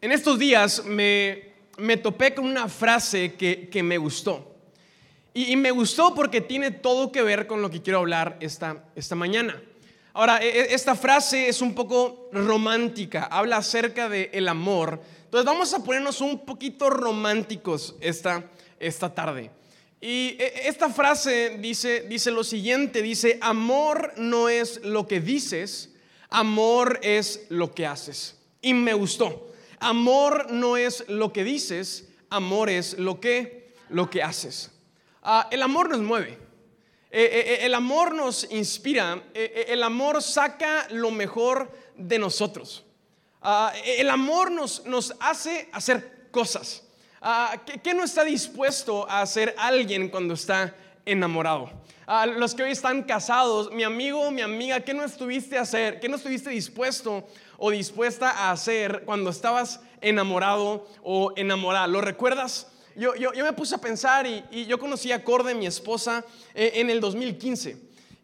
En estos días me, me topé con una frase que, que me gustó. Y, me gustó porque tiene todo que ver con lo que quiero hablar esta, esta mañana. Ahora, e- e- esta frase es un poco romántica, habla acerca del el amor. Entonces vamos a ponernos un poquito románticos esta, esta tarde. Y e- esta frase dice, dice lo siguiente, dice, amor no es lo que dices, amor es lo que haces. Y me gustó. Amor no es lo que dices, amor es lo que, lo que haces. Ah, el amor nos mueve. Eh, eh, eh, el amor nos inspira, el amor saca lo mejor de nosotros. Ah, el amor nos, nos hace hacer cosas. Ah, ¿qué, no está dispuesto a hacer alguien cuando está enamorado? Ah, los que hoy están casados, mi amigo, mi amiga, ¿qué no estuviste a hacer? ¿Qué no estuviste dispuesto o dispuesta a hacer cuando estabas enamorado o enamorada? ¿Lo recuerdas? Yo, yo, yo me puse a pensar y, y yo conocí a Corde, mi esposa, eh, en el 2015.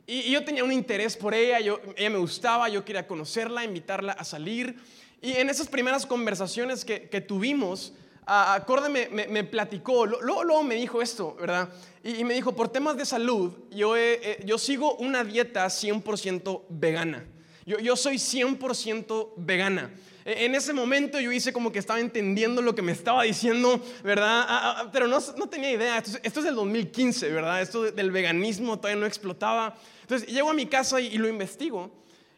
Y, y yo tenía un interés por ella, yo, ella me gustaba, yo quería conocerla, invitarla a salir. Y en esas primeras conversaciones que, que tuvimos, a Corde me, me, me platicó, luego, luego me dijo esto, ¿verdad? Y, y me dijo, por temas de salud, yo, eh, yo sigo una dieta 100% vegana. Yo, yo soy 100% vegana. E- En ese momento yo hice como que estaba entendiendo lo que me estaba diciendo, ¿verdad? Ah, ah, pero no, tenía idea. Esto, es- del 2015, ¿verdad? Esto de- del veganismo todavía no explotaba. Entonces llego a mi casa y, lo investigo.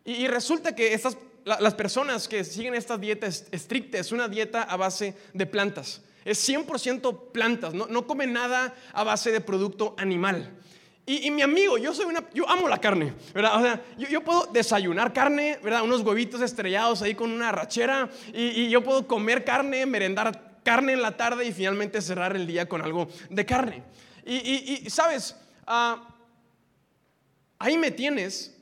Y, resulta que estas, la- las personas que siguen esta dieta es- estricta es una dieta a base de plantas. Es 100% plantas, no, no come nada a base de producto animal. Y, mi amigo, yo soy una, yo amo la carne, ¿verdad? O sea, yo, puedo desayunar carne, ¿verdad? Unos huevitos estrellados ahí con una rachera y, yo puedo comer carne, merendar carne en la tarde y finalmente cerrar el día con algo de carne. Y, y- y, sabes, Ah, ahí me tienes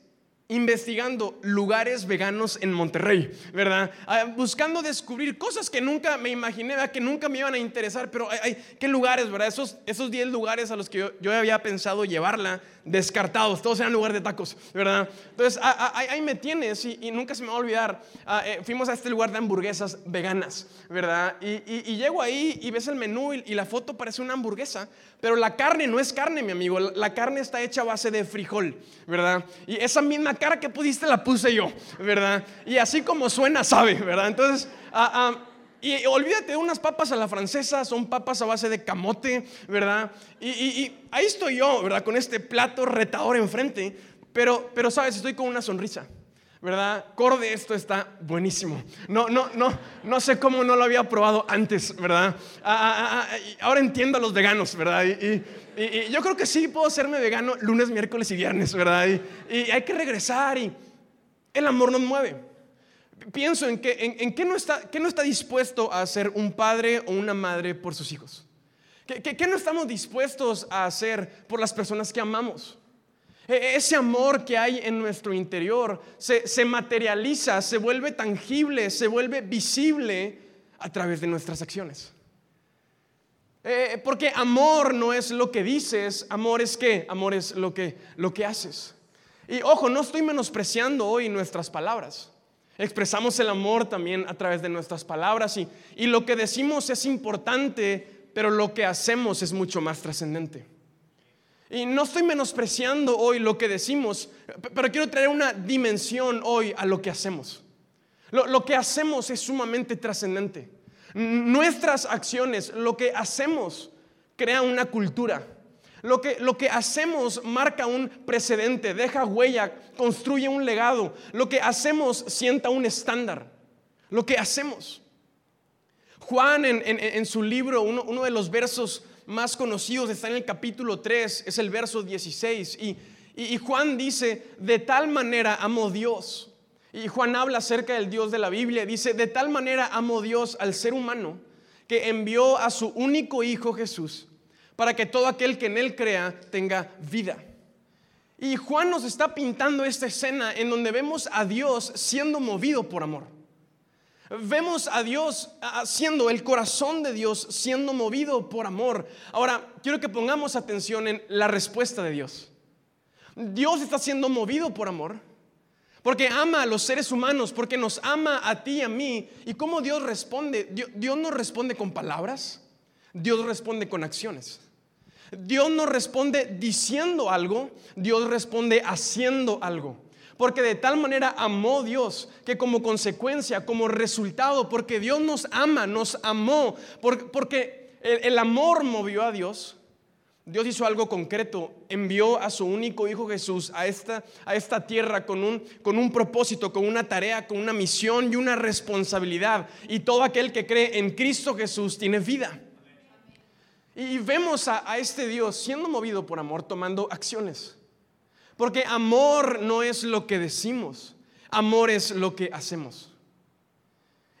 investigando lugares veganos en Monterrey, ¿verdad? Ah, buscando descubrir cosas que nunca me imaginé, ¿verdad? que nunca me iban a interesar, pero hay, ¿qué lugares, verdad? Esos, esos 10 lugares a los que yo, yo había pensado llevarla, descartados, todos eran lugares de tacos, ¿verdad? Entonces, ah, ah, ahí, me tienes y, y nunca se me va a olvidar, ah, eh, fuimos a este lugar de hamburguesas veganas, ¿verdad? Y, y- y llego ahí y ves el menú y, la foto parece una hamburguesa, pero la carne no es carne, mi amigo, la carne está hecha a base de frijol, ¿verdad? Y esa misma cara que pusiste la puse yo, ¿verdad? Y así como suena, sabe, ¿verdad? Entonces, ah, ah, y olvídate de unas papas a la francesa, son papas a base de camote, ¿verdad? Y- y ahí estoy yo, ¿verdad? Con este plato retador enfrente, pero, pero sabes, estoy con una sonrisa. ¿Verdad? Corde, esto está buenísimo. No, no, no, no sé cómo no lo había probado antes, ¿verdad? Ah, ah, ah, y ahora entiendo a los veganos, ¿verdad? Y, y- y- yo creo que sí puedo serme vegano lunes, miércoles y viernes, ¿verdad? Y hay que regresar y el amor nos mueve. Pienso en, que, en, en qué, no está, qué no está dispuesto a hacer un padre o una madre por sus hijos. ¿Qué, qué- qué no estamos dispuestos a hacer por las personas que amamos? E- Ese amor que hay en nuestro interior se, se materializa, se vuelve tangible, se vuelve visible a través de nuestras acciones. Eh, porque amor no es lo que dices, amor es qué, amor es lo que, lo que haces. Y ojo, no estoy menospreciando hoy nuestras palabras. Expresamos el amor también a través de nuestras palabras y, y lo que decimos es importante, pero lo que hacemos es mucho más trascendente. Y no estoy menospreciando hoy lo que decimos, pero quiero traer una dimensión hoy a lo que hacemos. Lo, lo que hacemos es sumamente trascendente. Nuestras acciones, lo que hacemos, crea una cultura. Lo que, lo que hacemos marca un precedente, deja huella, construye un legado. Lo que hacemos sienta un estándar. Lo que hacemos. Juan en, en- en su libro, uno, uno de los versos más conocidos está en el capítulo 3, es el verso 16. Y, Juan dice, de tal manera amó Dios. Y Juan habla acerca del Dios de la Biblia. Dice, de tal manera amó Dios al ser humano que envió a su único Hijo Jesús para que todo aquel que en Él crea tenga vida. Y Juan nos está pintando esta escena en donde vemos a Dios siendo movido por amor. Vemos a Dios haciendo el corazón de Dios siendo movido por amor. Ahora, quiero que pongamos atención en la respuesta de Dios. Dios está siendo movido por amor, porque ama a los seres humanos, porque nos ama a ti y a mí. ¿Y cómo Dios responde? Dios, Dios no responde con palabras, Dios responde con acciones. Dios no responde diciendo algo, Dios responde haciendo algo. Porque de tal manera amó Dios que como consecuencia, como resultado, porque Dios nos ama, nos amó, porque el, amor movió a Dios, Dios hizo algo concreto, envió a su único Hijo Jesús a esta, a esta tierra con un, con un propósito, con una tarea, con una misión y una responsabilidad. Y todo aquel que cree en Cristo Jesús tiene vida. Y vemos a, este Dios siendo movido por amor, tomando acciones. Porque amor no es lo que decimos, amor es lo que hacemos.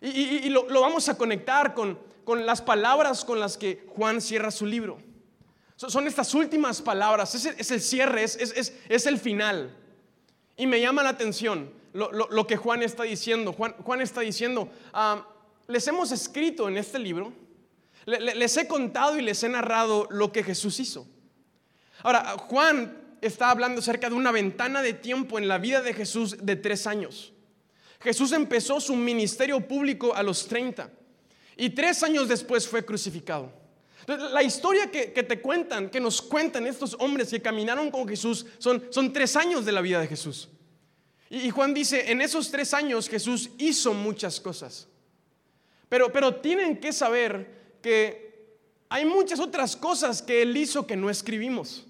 Y, lo, vamos a conectar con, las palabras con las que Juan cierra su libro. Son estas últimas palabras, es, el cierre, es, el final. Y me llama la atención lo, que Juan está diciendo. Juan, está diciendo, ah, les hemos escrito en este libro les he contado y les he narrado lo que Jesús hizo. Ahora, Juan está hablando acerca de una ventana de tiempo en la vida de Jesús de tres años. Jesús empezó su ministerio público a los 30 y tres años después fue crucificado. La historia que, te cuentan, que nos cuentan estos hombres que caminaron con Jesús, son, son tres años de la vida de Jesús. Y, Juan dice, en esos tres años Jesús hizo muchas cosas. Pero, pero tienen que saber que hay muchas otras cosas que Él hizo que no escribimos.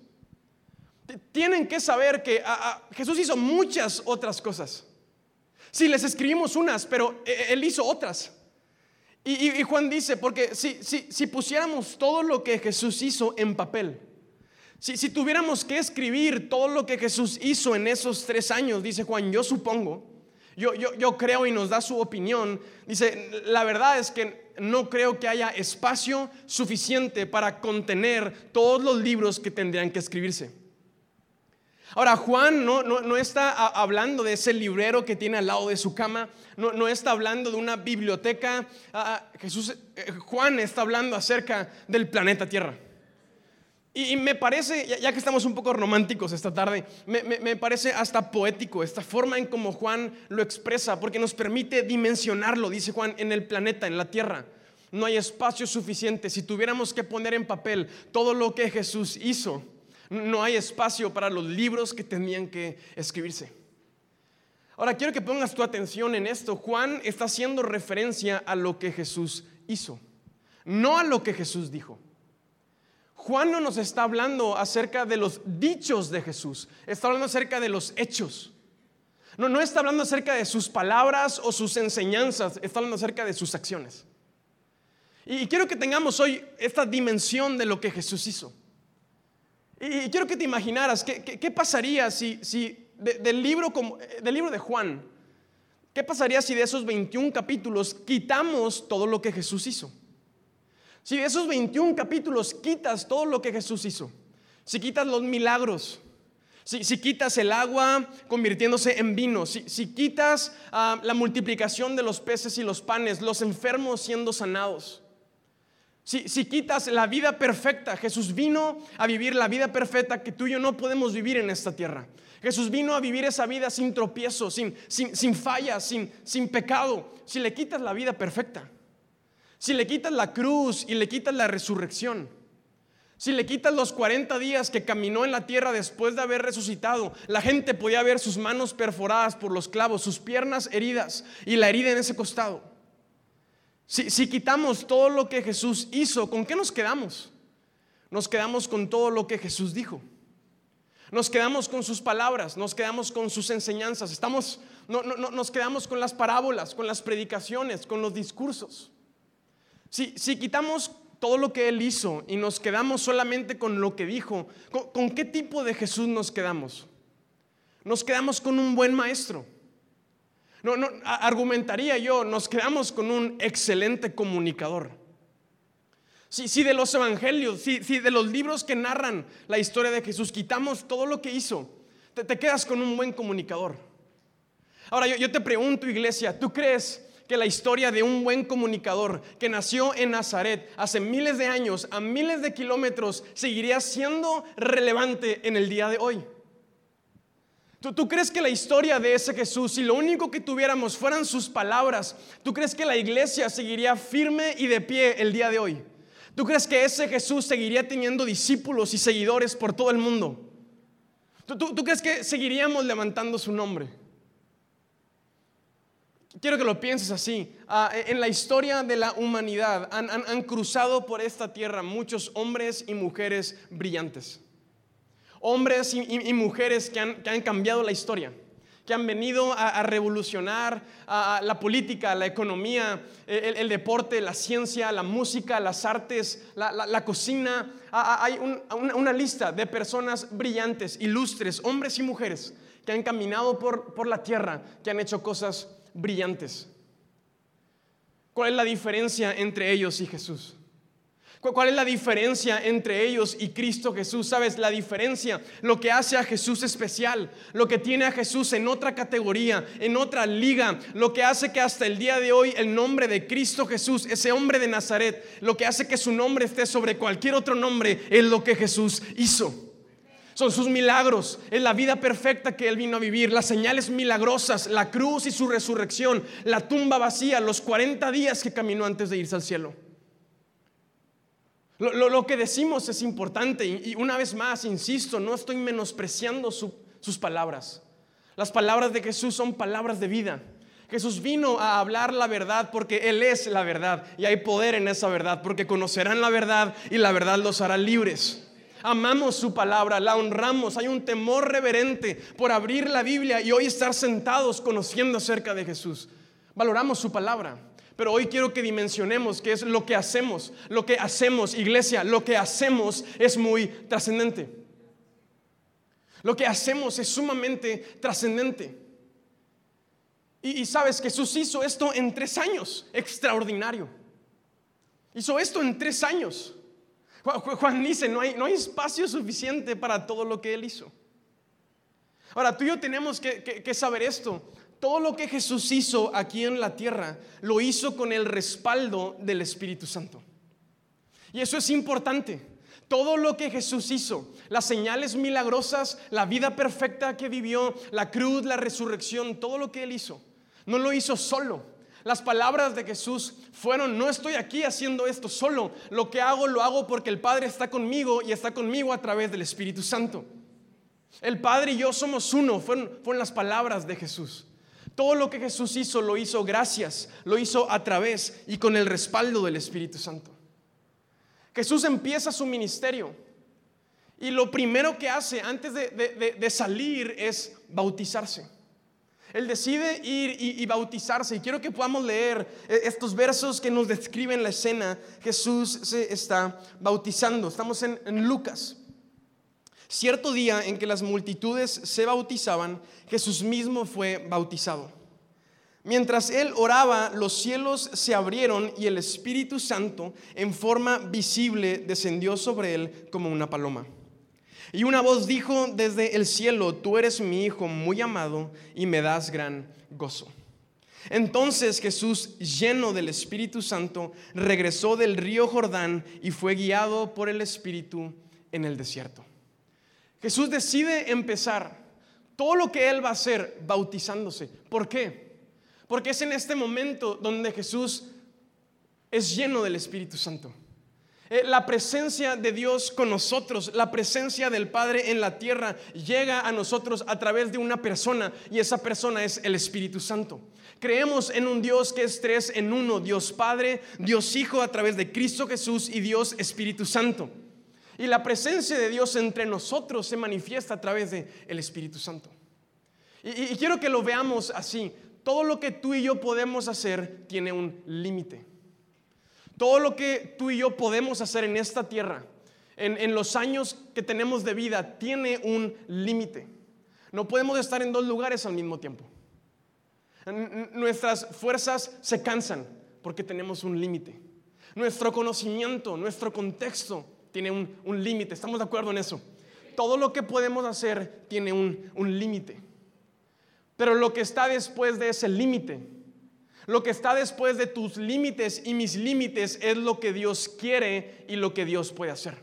Tienen que saber que Jesús hizo muchas otras cosas. Si les escribimos unas, pero e, e, Él hizo otras. Y, Juan dice, porque si, si, pusiéramos todo lo que Jesús hizo en papel, si, si tuviéramos que escribir todo lo que Jesús hizo en esos tres años, dice Juan, yo supongo, yo, yo, yo creo y nos da su opinión, dice, la verdad es que no creo que haya espacio suficiente para contener todos los libros que tendrían que escribirse. Ahora, Juan no, está hablando de ese librero que tiene al lado de su cama, no, está hablando de una biblioteca. Ah, ah, Jesús, eh, Juan está hablando acerca del planeta Tierra. Y, me parece, ya, que estamos un poco románticos esta tarde, me, me, parece hasta poético esta forma en cómo Juan lo expresa, porque nos permite dimensionarlo, dice Juan, en el planeta, en la tierra. No hay espacio suficiente. Si tuviéramos que poner en papel todo lo que Jesús hizo, no hay espacio para los libros que tenían que escribirse. Ahora quiero que pongas tu atención en esto. Juan está haciendo referencia a lo que Jesús hizo, no a lo que Jesús dijo. Juan no nos está hablando acerca de los dichos de Jesús, está hablando acerca de los hechos. No, no está hablando acerca de sus palabras o sus enseñanzas, está hablando acerca de sus acciones. Y quiero que tengamos hoy esta dimensión de lo que Jesús hizo. Y quiero que te imaginaras qué, pasaría si, si del, libro como, del libro de Juan, qué pasaría si de esos 21 capítulos quitamos todo lo que Jesús hizo. Si de esos 21 capítulos quitas todo lo que Jesús hizo, si quitas los milagros, si, quitas el agua convirtiéndose en vino, si, quitas ah, la multiplicación de los peces y los panes, los enfermos siendo sanados, si, quitas la vida perfecta, Jesús vino a vivir la vida perfecta que tú y yo no podemos vivir en esta tierra. Jesús vino a vivir esa vida sin tropiezo, sin, sin, sin fallas, sin, sin pecado. Si le quitas la vida perfecta, si le quitas la cruz y le quitas la resurrección, si le quitas los 40 días que caminó en la tierra después de haber resucitado, la gente podía ver sus manos perforadas por los clavos, sus piernas heridas y la herida en ese costado. Si, si quitamos todo lo que Jesús hizo, ¿con qué nos quedamos? Nos quedamos con todo lo que Jesús dijo. Nos quedamos con sus palabras, nos quedamos con sus enseñanzas, estamos, no, no, nos quedamos con las parábolas, con las predicaciones, con los discursos. Si, quitamos todo lo que Él hizo y nos quedamos solamente con lo que dijo, ¿con, qué tipo de Jesús nos quedamos? Nos quedamos con un buen maestro. No, no, argumentaría yo, nos quedamos con un excelente comunicador. Si, si de los evangelios, si, si, de los libros que narran la historia de Jesús quitamos todo lo que hizo, te, quedas con un buen comunicador. Ahora yo, yo te pregunto, iglesia, ¿tú crees que la historia de un buen comunicador que nació en Nazaret hace miles de años, a miles de kilómetros, seguiría siendo relevante en el día de hoy. ¿Tú, crees que la historia de ese Jesús, si lo único que tuviéramos fueran sus palabras, tú crees que la iglesia seguiría firme y de pie el día de hoy? ¿Tú crees que ese Jesús seguiría teniendo discípulos y seguidores por todo el mundo? ¿Tú, crees que seguiríamos levantando su nombre? Quiero que lo pienses así. Ah, en la historia de la humanidad han cruzado por esta tierra muchos hombres y mujeres brillantes hombres y, mujeres que han, cambiado la historia, que han venido a, revolucionar la política, la economía, el, deporte, la ciencia, la música, las artes, la, cocina. hay una, lista de personas brillantes, ilustres, hombres y mujeres, que han caminado por la tierra, que han hecho cosas brillantes. ¿Cuál es la diferencia entre ellos y Jesús? ¿Cuál es la diferencia entre ellos y Cristo Jesús? ¿Sabes? La diferencia, lo que hace a Jesús especial, lo que tiene a Jesús en otra categoría, en otra liga, lo que hace que hasta el día de hoy el nombre de Cristo Jesús, ese hombre de Nazaret, lo que hace que su nombre esté sobre cualquier otro nombre, es lo que Jesús hizo. Son sus milagros, es la vida perfecta que Él vino a vivir, las señales milagrosas, la cruz y su resurrección, la tumba vacía, los 40 días que caminó antes de irse al cielo. Lo, que decimos es importante y, una vez más, insisto, no estoy menospreciando sus palabras. Las palabras de Jesús son palabras de vida. Jesús vino a hablar la verdad porque Él es la verdad y hay poder en esa verdad porque conocerán la verdad y la verdad los hará libres. Amamos su palabra, la honramos, hay un temor reverente por abrir la Biblia y hoy estar sentados conociendo acerca de Jesús. Valoramos su palabra. Pero hoy quiero que dimensionemos qué es lo que hacemos. Lo que hacemos, iglesia, lo que hacemos es muy trascendente. Lo que hacemos es sumamente trascendente. Y, y, sabes, Jesús hizo esto en tres años, extraordinario. Hizo esto en tres años. Juan, dice, no hay, no hay espacio suficiente para todo lo que él hizo. Ahora, tú y yo tenemos que saber esto todo lo que Jesús hizo aquí en la tierra, lo hizo con el respaldo del Espíritu Santo. Y eso es importante. Todo lo que Jesús hizo, las señales milagrosas, la vida perfecta que vivió, la cruz, la resurrección, todo lo que Él hizo, no lo hizo solo. Las palabras de Jesús fueron, no estoy aquí haciendo esto solo, lo que hago lo hago porque el Padre está conmigo y está conmigo a través del Espíritu Santo. El Padre y yo somos uno, fueron, las palabras de Jesús. Todo lo que Jesús hizo lo hizo gracias, lo hizo a través y con el respaldo del Espíritu Santo. Jesús empieza su ministerio y lo primero que hace antes de, salir es bautizarse. Él decide ir y, bautizarse. Y quiero que podamos leer eh, estos versos que nos describen la escena. Jesús se está bautizando. Estamos en Lucas. Cierto día en que las multitudes se bautizaban, Jesús mismo fue bautizado. Mientras él oraba, los cielos se abrieron y el Espíritu Santo en forma visible descendió sobre él como una paloma. Y una voz dijo desde el cielo, tú eres mi Hijo muy amado y me das gran gozo. Entonces Jesús, lleno del Espíritu Santo, regresó del río Jordán y fue guiado por el Espíritu en el desierto. Jesús decide empezar todo lo que Él va a hacer bautizándose. ¿Por qué? Porque es en este momento donde Jesús es lleno del Espíritu Santo. Eh, la presencia de Dios con nosotros, la presencia del Padre en la tierra llega a nosotros a través de una persona y esa persona es el Espíritu Santo. Creemos en un Dios que es tres en uno, Dios Padre, Dios Hijo a través de Cristo Jesús y Dios Espíritu Santo. Y la presencia de Dios entre nosotros se manifiesta a través del el Espíritu Santo. Y, quiero que lo veamos así. Todo lo que tú y yo podemos hacer tiene un límite. Todo lo que tú y yo podemos hacer en esta tierra, en, en los años que tenemos de vida, tiene un límite. No podemos estar en dos lugares al mismo tiempo. Nuestras fuerzas se cansan porque tenemos un límite. Nuestro conocimiento, nuestro contexto tiene un, límite. ¿Estamos de acuerdo en eso? Todo lo que podemos hacer tiene un, un límite. Pero lo que está después de ese límite, lo que está después de tus límites y mis límites es lo que Dios quiere y lo que Dios puede hacer.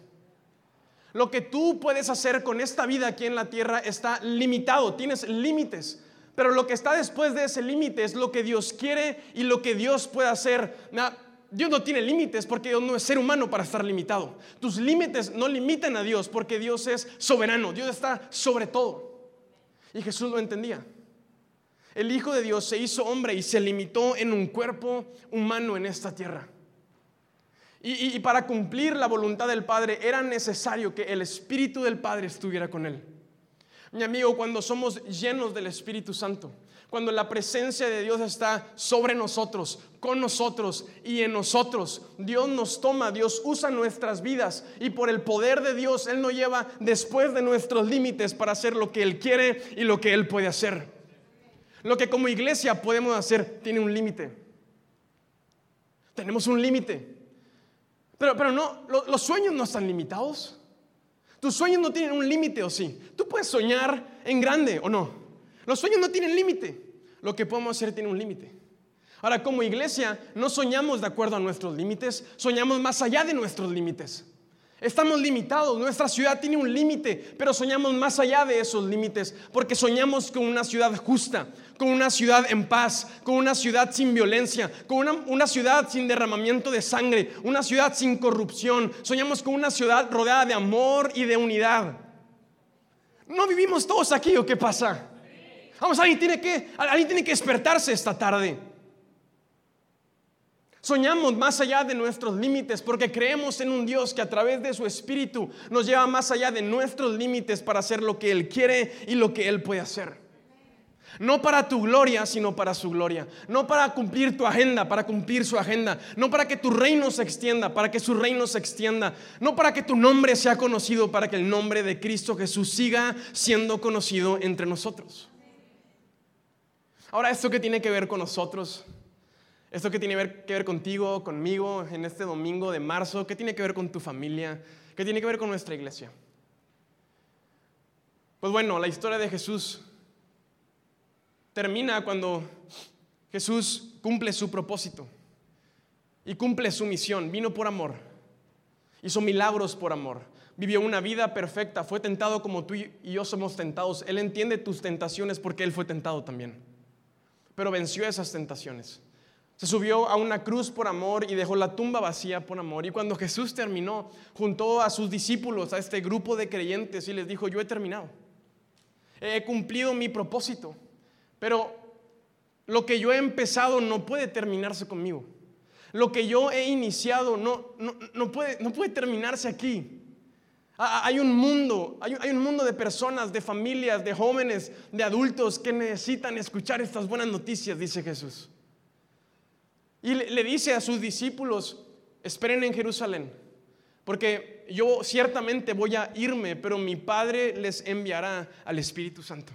Lo que tú puedes hacer con esta vida aquí en la tierra está limitado, tienes límites. Pero lo que está después de ese límite es lo que Dios quiere y lo que Dios puede hacer. Dios no tiene límites porque Dios no es ser humano para estar limitado. Tus límites no limitan a Dios porque Dios es soberano. Dios está sobre todo. Y Jesús lo entendía. El Hijo de Dios se hizo hombre y se limitó en un cuerpo humano en esta tierra. Y, para cumplir la voluntad del Padre era necesario que el Espíritu del Padre estuviera con él. Mi amigo, cuando somos llenos del Espíritu Santo, cuando la presencia de Dios está sobre nosotros, con nosotros y en nosotros, Dios nos toma, Dios usa nuestras vidas y por el poder de Dios Él nos lleva después de nuestros límites para hacer lo que Él quiere y lo que Él puede hacer. Lo que como iglesia podemos hacer tiene un límite. Tenemos un límite. Pero, no, los sueños no están limitados. Tus sueños no tienen un límite, ¿o sí? Tú puedes soñar en grande, ¿o no? Los sueños no tienen límite. Lo que podemos hacer tiene un límite. Ahora, como iglesia, no soñamos de acuerdo a nuestros límites, soñamos más allá de nuestros límites. Estamos limitados, nuestra ciudad tiene un límite, pero soñamos más allá de esos límites, porque soñamos con una ciudad justa, con una ciudad en paz, con una ciudad sin violencia, con una, ciudad sin derramamiento de sangre, una ciudad sin corrupción. Soñamos con una ciudad rodeada de amor y de unidad. ¿No vivimos todos aquí o qué pasa? Vamos, alguien tiene que, alguien tiene que despertarse esta tarde. Soñamos más allá de nuestros límites porque creemos en un Dios que a través de su Espíritu nos lleva más allá de nuestros límites para hacer lo que Él quiere y lo que Él puede hacer. No para tu gloria, sino para su gloria. No para cumplir tu agenda, para cumplir su agenda. No para que tu reino se extienda, para que su reino se extienda. No para que tu nombre sea conocido, para que el nombre de Cristo Jesús siga siendo conocido entre nosotros. Ahora, ¿esto qué tiene que ver con nosotros? ¿Esto qué tiene que ver contigo, conmigo, en este domingo de marzo? ¿Qué tiene que ver con tu familia? ¿Qué tiene que ver con nuestra iglesia? Pues bueno, la historia de Jesús termina cuando Jesús cumple su propósito y cumple su misión. Vino por amor, hizo milagros por amor, vivió una vida perfecta, fue tentado como tú y yo somos tentados. Él entiende tus tentaciones porque Él fue tentado también, pero venció esas tentaciones. Se subió a una cruz por amor y dejó la tumba vacía por amor. Y cuando Jesús terminó, juntó a sus discípulos, a este grupo de creyentes, y les dijo, yo he terminado. He cumplido mi propósito. Pero lo que yo he empezado no puede terminarse conmigo. Lo que yo he iniciado no, no, puede, no puede terminarse aquí. Hay un mundo, hay, un mundo de personas, de familias, de jóvenes, de adultos que necesitan escuchar estas buenas noticias, dice Jesús. Y le, le dice a sus discípulos, esperen en Jerusalén, porque yo ciertamente voy a irme, pero mi Padre les enviará al Espíritu Santo.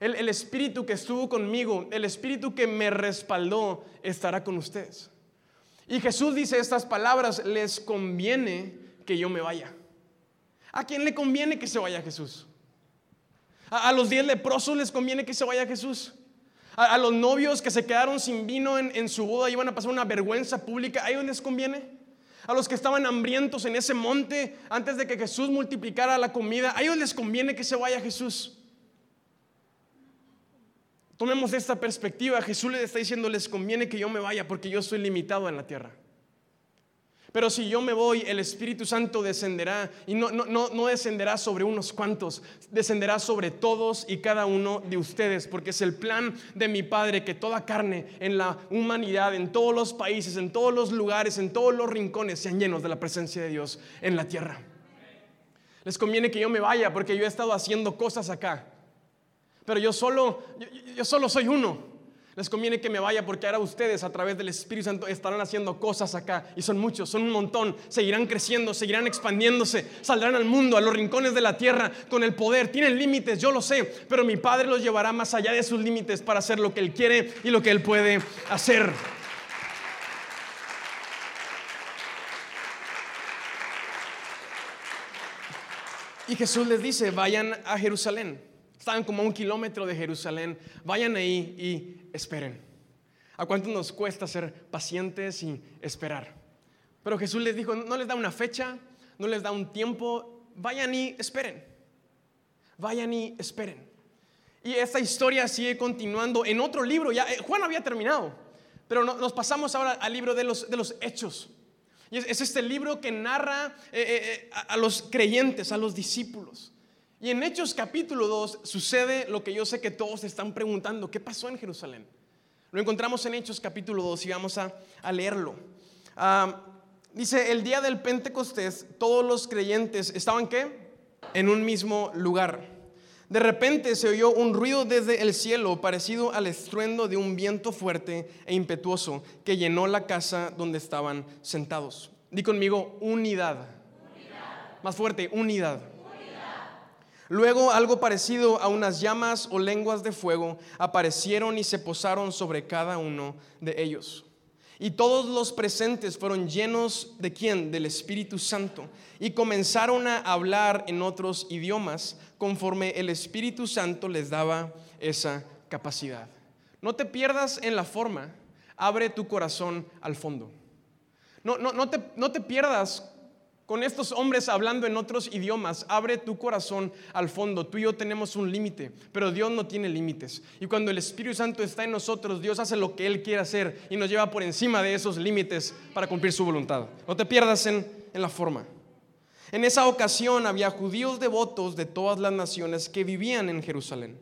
El, Espíritu que estuvo conmigo, el Espíritu que me respaldó, estará con ustedes. Y Jesús dice estas palabras, les conviene que yo me vaya. ¿A quién le conviene que se vaya Jesús? A, los diez leprosos les conviene que se vaya Jesús. A, los novios que se quedaron sin vino en, su boda y iban a pasar una vergüenza pública, ¿a ellos les conviene? A los que estaban hambrientos en ese monte antes de que Jesús multiplicara la comida, ¿a ellos les conviene que se vaya Jesús? Tomemos esta perspectiva. Jesús les está diciendo, les conviene que yo me vaya porque yo soy limitado en la tierra. Pero si yo me voy, el Espíritu Santo descenderá y no, no, no, descenderá sobre unos cuantos, descenderá sobre todos y cada uno de ustedes, porque es el plan de mi Padre que toda carne en la humanidad, en todos los países, en todos los lugares, en todos los rincones sean llenos de la presencia de Dios en la tierra. Les conviene que yo me vaya porque yo he estado haciendo cosas acá pero yo solo, yo, solo soy uno. Les conviene que me vaya porque ahora ustedes a través del Espíritu Santo estarán haciendo cosas acá. Y son muchos, son un montón. Seguirán creciendo, seguirán expandiéndose. Saldrán al mundo, a los rincones de la tierra con el poder. Tienen límites, yo lo sé. Pero mi Padre los llevará más allá de sus límites para hacer lo que Él quiere y lo que Él puede hacer. Y Jesús les dice, vayan a Jerusalén. Estaban como a un kilómetro de Jerusalén. Vayan ahí y esperen. ¿A cuánto nos cuesta ser pacientes y esperar? Pero Jesús les dijo, no les da una fecha, no les da un tiempo, vayan y esperen. Vayan y esperen. Y esta historia sigue continuando en otro libro. Ya eh, Juan había terminado, pero nos pasamos ahora al libro de los, de los Hechos. Y es, este libro que narra eh, eh, a, los creyentes, a los discípulos. Y en Hechos capítulo 2 sucede lo que yo sé que todos están preguntando, ¿qué pasó en Jerusalén? Lo encontramos en Hechos capítulo 2 y vamos a, leerlo. Ah, dice, el día del Pentecostés, todos los creyentes estaban qué? En un mismo lugar. De repente se oyó un ruido desde el cielo parecido al estruendo de un viento fuerte e impetuoso que llenó la casa donde estaban sentados. Di conmigo, unidad. Más fuerte, unidad. Luego algo parecido a unas llamas o lenguas de fuego aparecieron y se posaron sobre cada uno de ellos. Y todos los presentes fueron llenos de quién? Del Espíritu Santo. Y comenzaron a hablar en otros idiomas conforme el Espíritu Santo les daba esa capacidad. No te pierdas en la forma, abre tu corazón al fondo. No, no, no, te, no te pierdas con estos hombres hablando en otros idiomas, abre tu corazón al fondo. Tú y yo tenemos un límite, pero Dios no tiene límites. Y cuando el Espíritu Santo está en nosotros, Dios hace lo que Él quiere hacer y nos lleva por encima de esos límites para cumplir su voluntad. No te pierdas en, la forma. En esa ocasión había judíos devotos de todas las naciones que vivían en Jerusalén.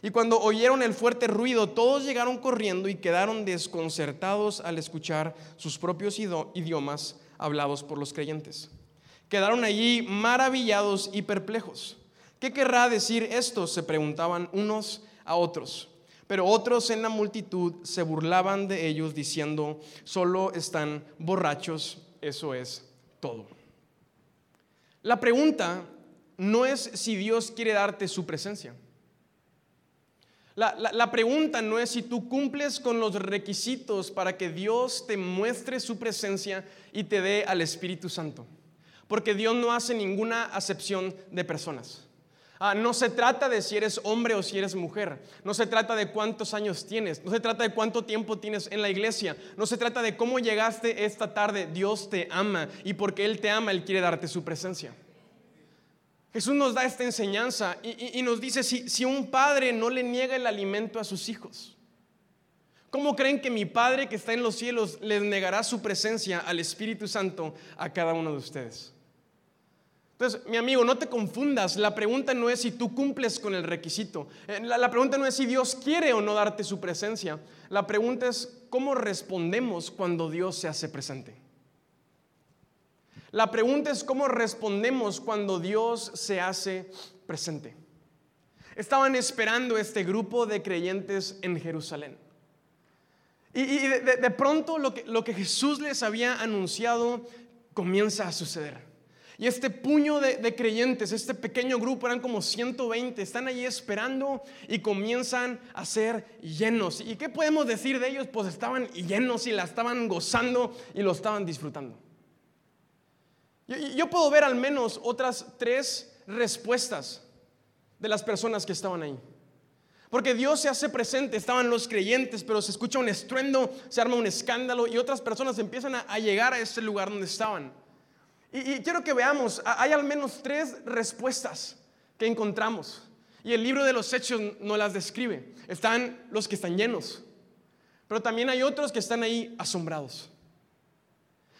Y cuando oyeron el fuerte ruido, todos llegaron corriendo y quedaron desconcertados al escuchar sus propios idiomas hablados por los creyentes. Quedaron allí maravillados y perplejos. ¿Qué querrá decir esto? se preguntaban unos a otros. Pero otros en la multitud se burlaban de ellos diciendo, solo están borrachos, eso es todo. La pregunta no es si Dios quiere darte su presencia. La, pregunta no es si tú cumples con los requisitos para que Dios te muestre su presencia y te dé al Espíritu Santo. Porque Dios no hace ninguna acepción de personas. Ah, no se trata de si eres hombre o si eres mujer. No se trata de cuántos años tienes. No se trata de cuánto tiempo tienes en la iglesia. No se trata de cómo llegaste esta tarde. Dios te ama y porque Él te ama, Él quiere darte su presencia. Jesús nos da esta enseñanza y, nos dice, si, si un padre no le niega el alimento a sus hijos, ¿cómo creen que mi Padre que está en los cielos les negará su presencia al Espíritu Santo a cada uno de ustedes? Entonces, mi amigo, no te confundas. La pregunta no es si tú cumples con el requisito. Eh, la, pregunta no es si Dios quiere o no darte su presencia. La pregunta es cómo respondemos cuando Dios se hace presente. La pregunta es cómo respondemos cuando Dios se hace presente. Estaban esperando este grupo de creyentes en Jerusalén. Y, de, pronto lo que Jesús les había anunciado comienza a suceder. Y este puño de, creyentes, este pequeño grupo, eran como 120, están allí esperando y comienzan a ser llenos. ¿Y qué podemos decir de ellos? Pues estaban llenos y la estaban gozando y lo estaban disfrutando. Yo, puedo ver al menos otras tres respuestas de las personas que estaban ahí. Porque Dios se hace presente, estaban los creyentes, pero se escucha un estruendo, se arma un escándalo y otras personas empiezan a, llegar a ese lugar donde estaban. Y, quiero que veamos, hay al menos tres respuestas que encontramos. Y el libro de los hechos no las describe. Están los que están llenos, pero también hay otros que están ahí asombrados.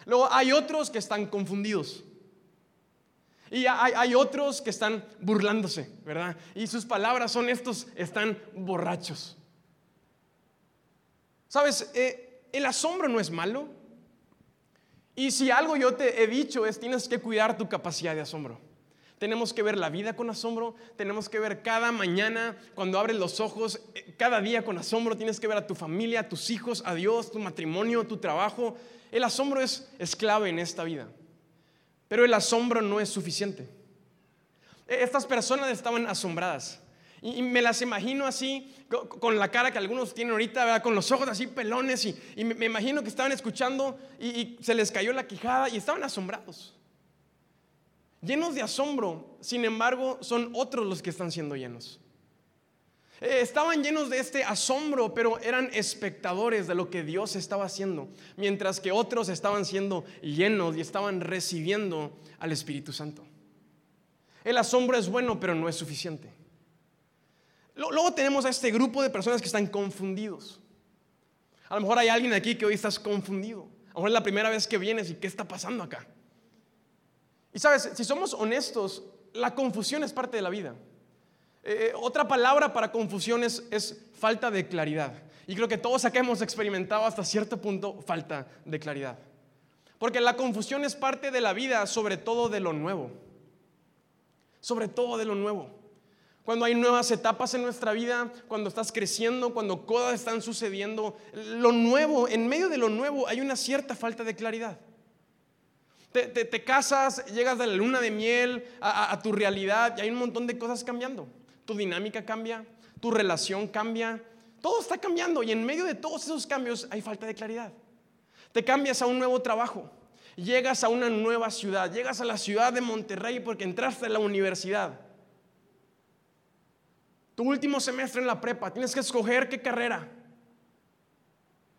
Luego hay otros que están confundidos. Y hay, otros que están burlándose, ¿verdad? Y sus palabras son estos, están borrachos. Sabes, eh, el asombro no es malo. Y si algo yo te he dicho es, tienes que cuidar tu capacidad de asombro. Tenemos que ver la vida con asombro, tenemos que ver cada mañana cuando abres los ojos, eh, cada día con asombro, tienes que ver a tu familia, a tus hijos, a Dios, tu matrimonio, tu trabajo. El asombro es, clave en esta vida, pero el asombro no es suficiente. E, estas personas estaban asombradas. Y me las imagino así, con la cara que algunos tienen ahorita, con los ojos así pelones, y, me imagino que estaban escuchando y, se les cayó la quijada y estaban asombrados. Llenos de asombro, sin embargo, son otros los que están siendo llenos. Eh, estaban llenos de este asombro, pero eran espectadores de lo que Dios estaba haciendo, mientras que otros estaban siendo llenos y estaban recibiendo al Espíritu Santo. El asombro es bueno, pero no es suficiente. Luego tenemos a este grupo de personas que están confundidos. A lo mejor hay alguien aquí que hoy estás confundido. A lo mejor es la primera vez que vienes y qué está pasando acá. Y sabes, si somos honestos, la confusión es parte de la vida. Eh, eh, otra palabra para confusión es, falta de claridad. Y creo que todos acá hemos experimentado hasta cierto punto falta de claridad. Porque la confusión es parte de la vida, sobre todo de lo nuevo. Sobre todo de lo nuevo. Cuando hay nuevas etapas en nuestra vida, cuando estás creciendo, cuando cosas están sucediendo, lo nuevo, en medio de lo nuevo hay una cierta falta de claridad. Te, casas, llegas de la luna de miel a, tu realidad y hay un montón de cosas cambiando. Tu dinámica cambia, tu relación cambia, todo está cambiando y en medio de todos esos cambios hay falta de claridad. Te cambias a un nuevo trabajo, llegas a una nueva ciudad, llegas a la ciudad de Monterrey porque entraste a la universidad tu último semestre en la prepa, tienes que escoger qué carrera.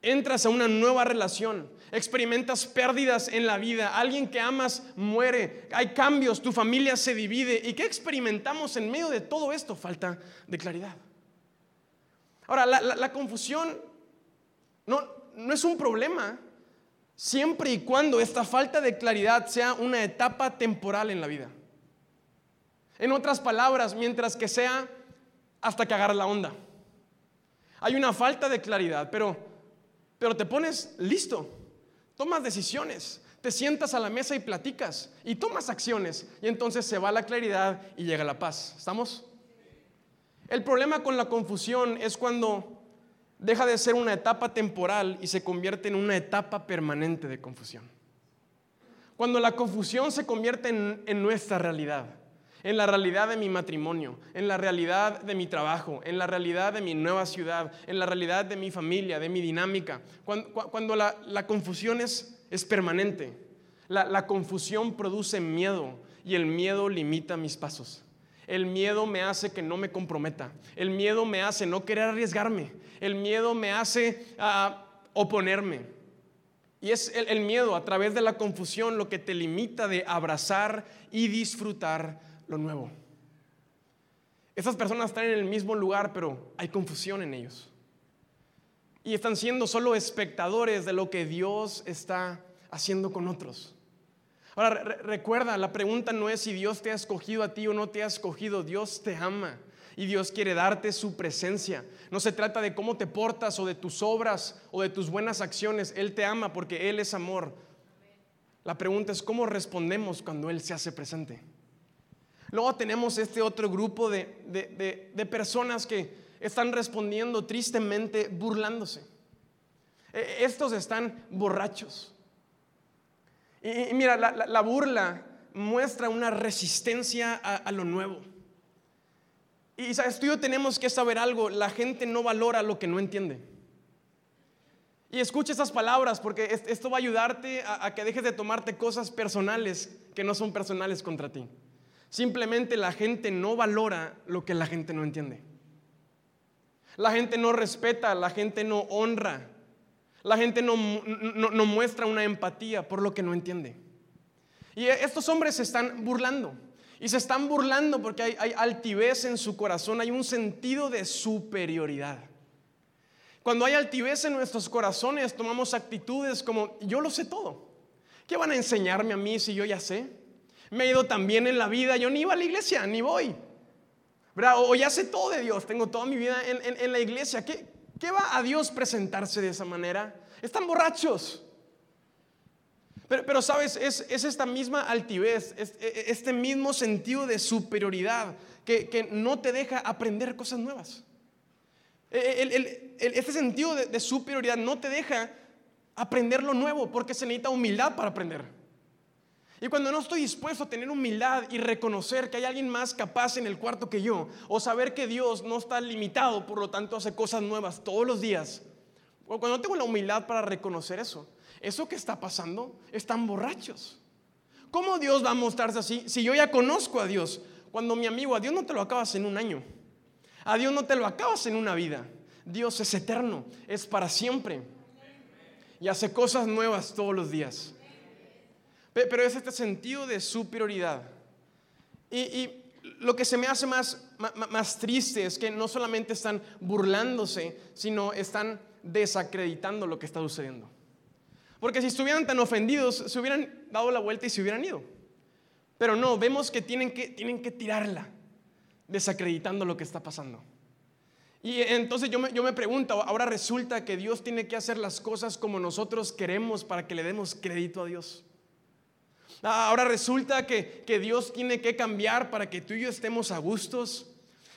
Entras a una nueva relación, experimentas pérdidas en la vida, alguien que amas muere, hay cambios, tu familia se divide. ¿Y qué experimentamos en medio de todo esto? Falta de claridad. Ahora, la, confusión no, no es un problema siempre y cuando esta falta de claridad sea una etapa temporal en la vida. En otras palabras, mientras que sea hasta que agarra la onda. Hay una falta de claridad, pero, pero te pones listo, tomas decisiones, te sientas a la mesa y platicas y tomas acciones y entonces se va la claridad y llega la paz. ¿Estamos? El problema con la confusión es cuando deja de ser una etapa temporal y se convierte en una etapa permanente de confusión. Cuando la confusión se convierte en nuestra realidad en la realidad de mi matrimonio, en la realidad de mi trabajo, en la realidad de mi nueva ciudad, en la realidad de mi familia, de mi dinámica. Cuando, la, confusión es, es permanente, la, la confusión produce miedo y el miedo limita mis pasos. El miedo me hace que no me comprometa. El miedo me hace no querer arriesgarme. El miedo me hace ah, oponerme. Y es el, el, miedo a través de la confusión lo que te limita de abrazar y disfrutar lo nuevo. Esas personas están en el mismo lugar, pero hay confusión en ellos. Y están siendo solo espectadores de lo que Dios está haciendo con otros. Ahora, recuerda, la pregunta no es si Dios te ha escogido a ti o no te ha escogido, Dios te ama y Dios quiere darte su presencia. No se trata de cómo te portas o de tus obras o de tus buenas acciones, Él te ama porque Él es amor. La pregunta es cómo respondemos cuando Él se hace presente. Luego tenemos este otro grupo de, personas que están respondiendo tristemente burlándose. E, estos están borrachos. Y, mira, la, burla muestra una resistencia a, lo nuevo. Y sabes, tú y yo tenemos que saber algo, la gente no valora lo que no entiende. Y escucha estas palabras porque esto va a ayudarte a que dejes de tomarte cosas personales que no son personales contra ti. Simplemente la gente no valora lo que la gente no entiende. La gente no respeta, la gente no honra, la gente no, muestra una empatía por lo que no entiende. Y estos hombres se están burlando. Y se están burlando porque hay, hay altivez en su corazón, hay un sentido de superioridad. Cuando hay altivez en nuestros corazones, tomamos actitudes como, yo lo sé todo. ¿Qué van a enseñarme a mí si yo ya sé? Me he ido tan bien en la vida, yo ni iba a la iglesia, ni voy. O ya sé todo de Dios, tengo toda mi vida en, la iglesia. ¿Qué, ¿Qué, va a Dios presentarse de esa manera? Están borrachos. Pero, sabes, es, esta misma altivez, e, e, este mismo sentido de superioridad que, no te deja aprender cosas nuevas. E, este sentido de superioridad no te deja aprender lo nuevo porque se necesita humildad para aprender. Y cuando no estoy dispuesto a tener humildad y reconocer que hay alguien más capaz en el cuarto que yo, o saber que Dios no está limitado, por lo tanto hace cosas nuevas todos los días, o cuando no tengo la humildad para reconocer eso, eso que está pasando, están borrachos. ¿Cómo Dios va a mostrarse así si yo ya conozco a Dios? Cuando mi amigo, a Dios no te lo acabas en un año, a Dios no te lo acabas en una vida. Dios es eterno, es para siempre y hace cosas nuevas todos los días. Pero es este sentido de superioridad. Y, lo que se me hace más, más, triste es que no solamente están burlándose, sino están desacreditando lo que está sucediendo. Porque si estuvieran tan ofendidos, se hubieran dado la vuelta y se hubieran ido. Pero no, vemos que tienen que, tienen que tirarla, desacreditando lo que está pasando. Y entonces yo me, yo me pregunto, ahora resulta que Dios tiene que hacer las cosas como nosotros queremos para que le demos crédito a Dios. Ahora resulta que, que Dios tiene que cambiar para que tú y yo estemos a gustos.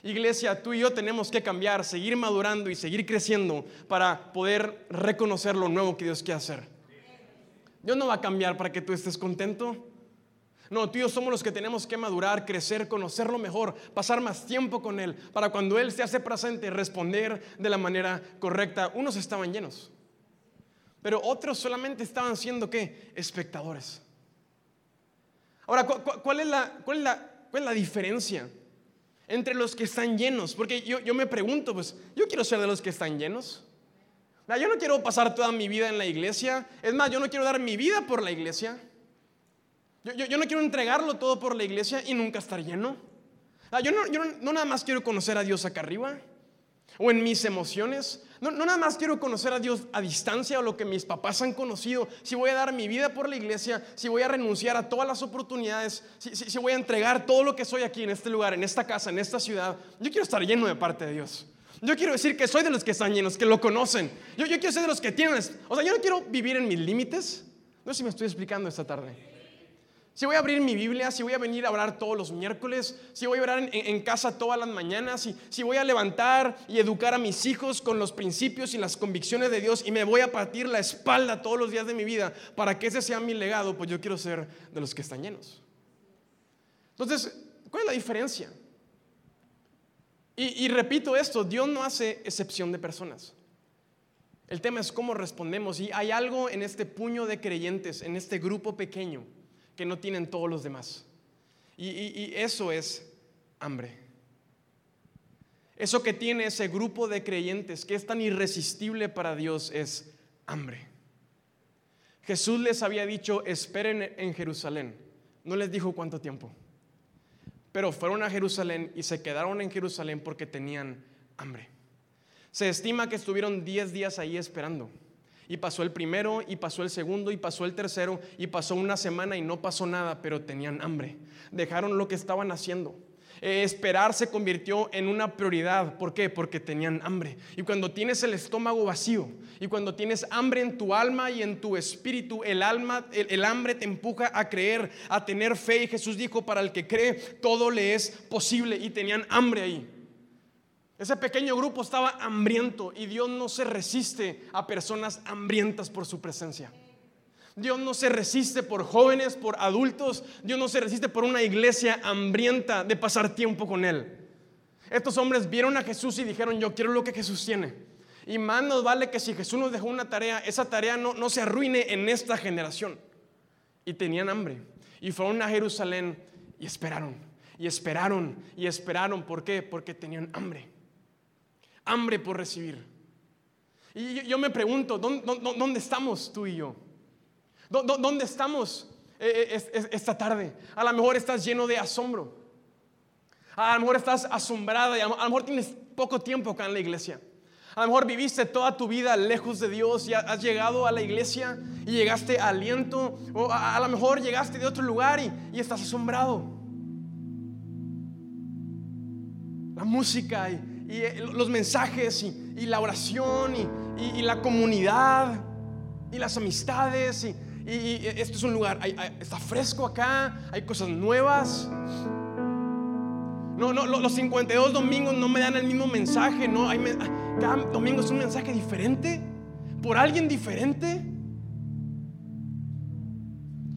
Iglesia, tú y yo tenemos que cambiar, seguir madurando y seguir creciendo para poder reconocer lo nuevo que Dios quiere hacer. Dios no va a cambiar para que tú estés contento. No, tú y yo somos los que tenemos que madurar, crecer, conocerlo mejor, pasar más tiempo con Él, para cuando Él se hace presente, responder de la manera correcta. Unos estaban llenos, pero otros solamente estaban siendo qué? Espectadores. Ahora, ¿cuál es la, cuál es la, cuál es la diferencia entre los que están llenos? Porque yo, yo me pregunto, pues, yo quiero ser de los que están llenos. Yo no quiero pasar toda mi vida en la iglesia. Es más, yo no quiero dar mi vida por la iglesia. Yo, no quiero entregarlo todo por la iglesia y nunca estar lleno. Ah, yo, no, nada más quiero conocer a Dios acá arriba o en mis emociones. No, nada más quiero conocer a Dios a distancia o lo que mis papás han conocido. Si voy a dar mi vida por la iglesia, si voy a renunciar a todas las oportunidades, si, si voy a entregar todo lo que soy aquí en este lugar, en esta casa, en esta ciudad, yo quiero estar lleno de parte de Dios. Yo quiero decir que soy de los que están llenos, que lo conocen. Yo, yo quiero ser de los que tienen... O sea, yo no quiero vivir en mis límites. No sé si me estoy explicando esta tarde. Si voy a abrir mi Biblia, si voy a venir a orar todos los miércoles, si voy a orar en, casa todas las mañanas, si, si, voy a levantar y educar a mis hijos con los principios y las convicciones de Dios y me voy a partir la espalda todos los días de mi vida para que ese sea mi legado, pues yo quiero ser de los que están llenos. Entonces, ¿cuál es la diferencia? Y, y repito esto, Dios no hace excepción de personas. El tema es cómo respondemos. Y hay algo en este puño de creyentes, en este grupo pequeño, que no tienen todos los demás. Y, eso es hambre. Eso que tiene ese grupo de creyentes que es tan irresistible para Dios es hambre. Jesús les había dicho, esperen en Jerusalén. No les dijo cuánto tiempo. Pero fueron a Jerusalén y se quedaron en Jerusalén porque tenían hambre. Se estima que estuvieron 10 días ahí esperando. Y pasó el primero, y pasó el segundo, y pasó el tercero, y pasó una semana y no pasó nada, pero tenían hambre. Dejaron lo que estaban haciendo. Eh, esperar se convirtió en una prioridad. ¿Por qué? Porque tenían hambre. Y cuando tienes el estómago vacío, y cuando tienes hambre en tu alma y en tu espíritu, el alma, el hambre te empuja a creer, a tener fe. Y Jesús dijo, para el que cree, todo le es posible. Y tenían hambre ahí. Ese pequeño grupo estaba hambriento y Dios no se resiste a personas hambrientas por su presencia. Dios no se resiste por jóvenes, por adultos. Dios no se resiste por una iglesia hambrienta de pasar tiempo con Él. Estos hombres vieron a Jesús y dijeron, yo quiero lo que Jesús tiene. Y más nos vale que si Jesús nos dejó una tarea, esa tarea no, no se arruine en esta generación. Y tenían hambre. Y fueron a Jerusalén y esperaron. Y esperaron y esperaron. ¿Por qué? Porque tenían hambre hambre por recibir. Y yo, me pregunto, ¿dónde, estamos tú y yo? ¿Dónde estamos eh, eh, esta tarde? A lo mejor estás lleno de asombro. A lo mejor estás asombrada y a lo mejor tienes poco tiempo acá en la iglesia. A lo mejor viviste toda tu vida lejos de Dios y has llegado a la iglesia y llegaste a aliento. O a, lo mejor llegaste de otro lugar y, y estás asombrado. La música y, y eh, los mensajes y, la oración y, la comunidad y las amistades. Y, esto es un lugar, está fresco acá, hay cosas nuevas. No, no, los 52 domingos no me dan el mismo mensaje, no, hay, cada domingo es un mensaje diferente, por alguien diferente.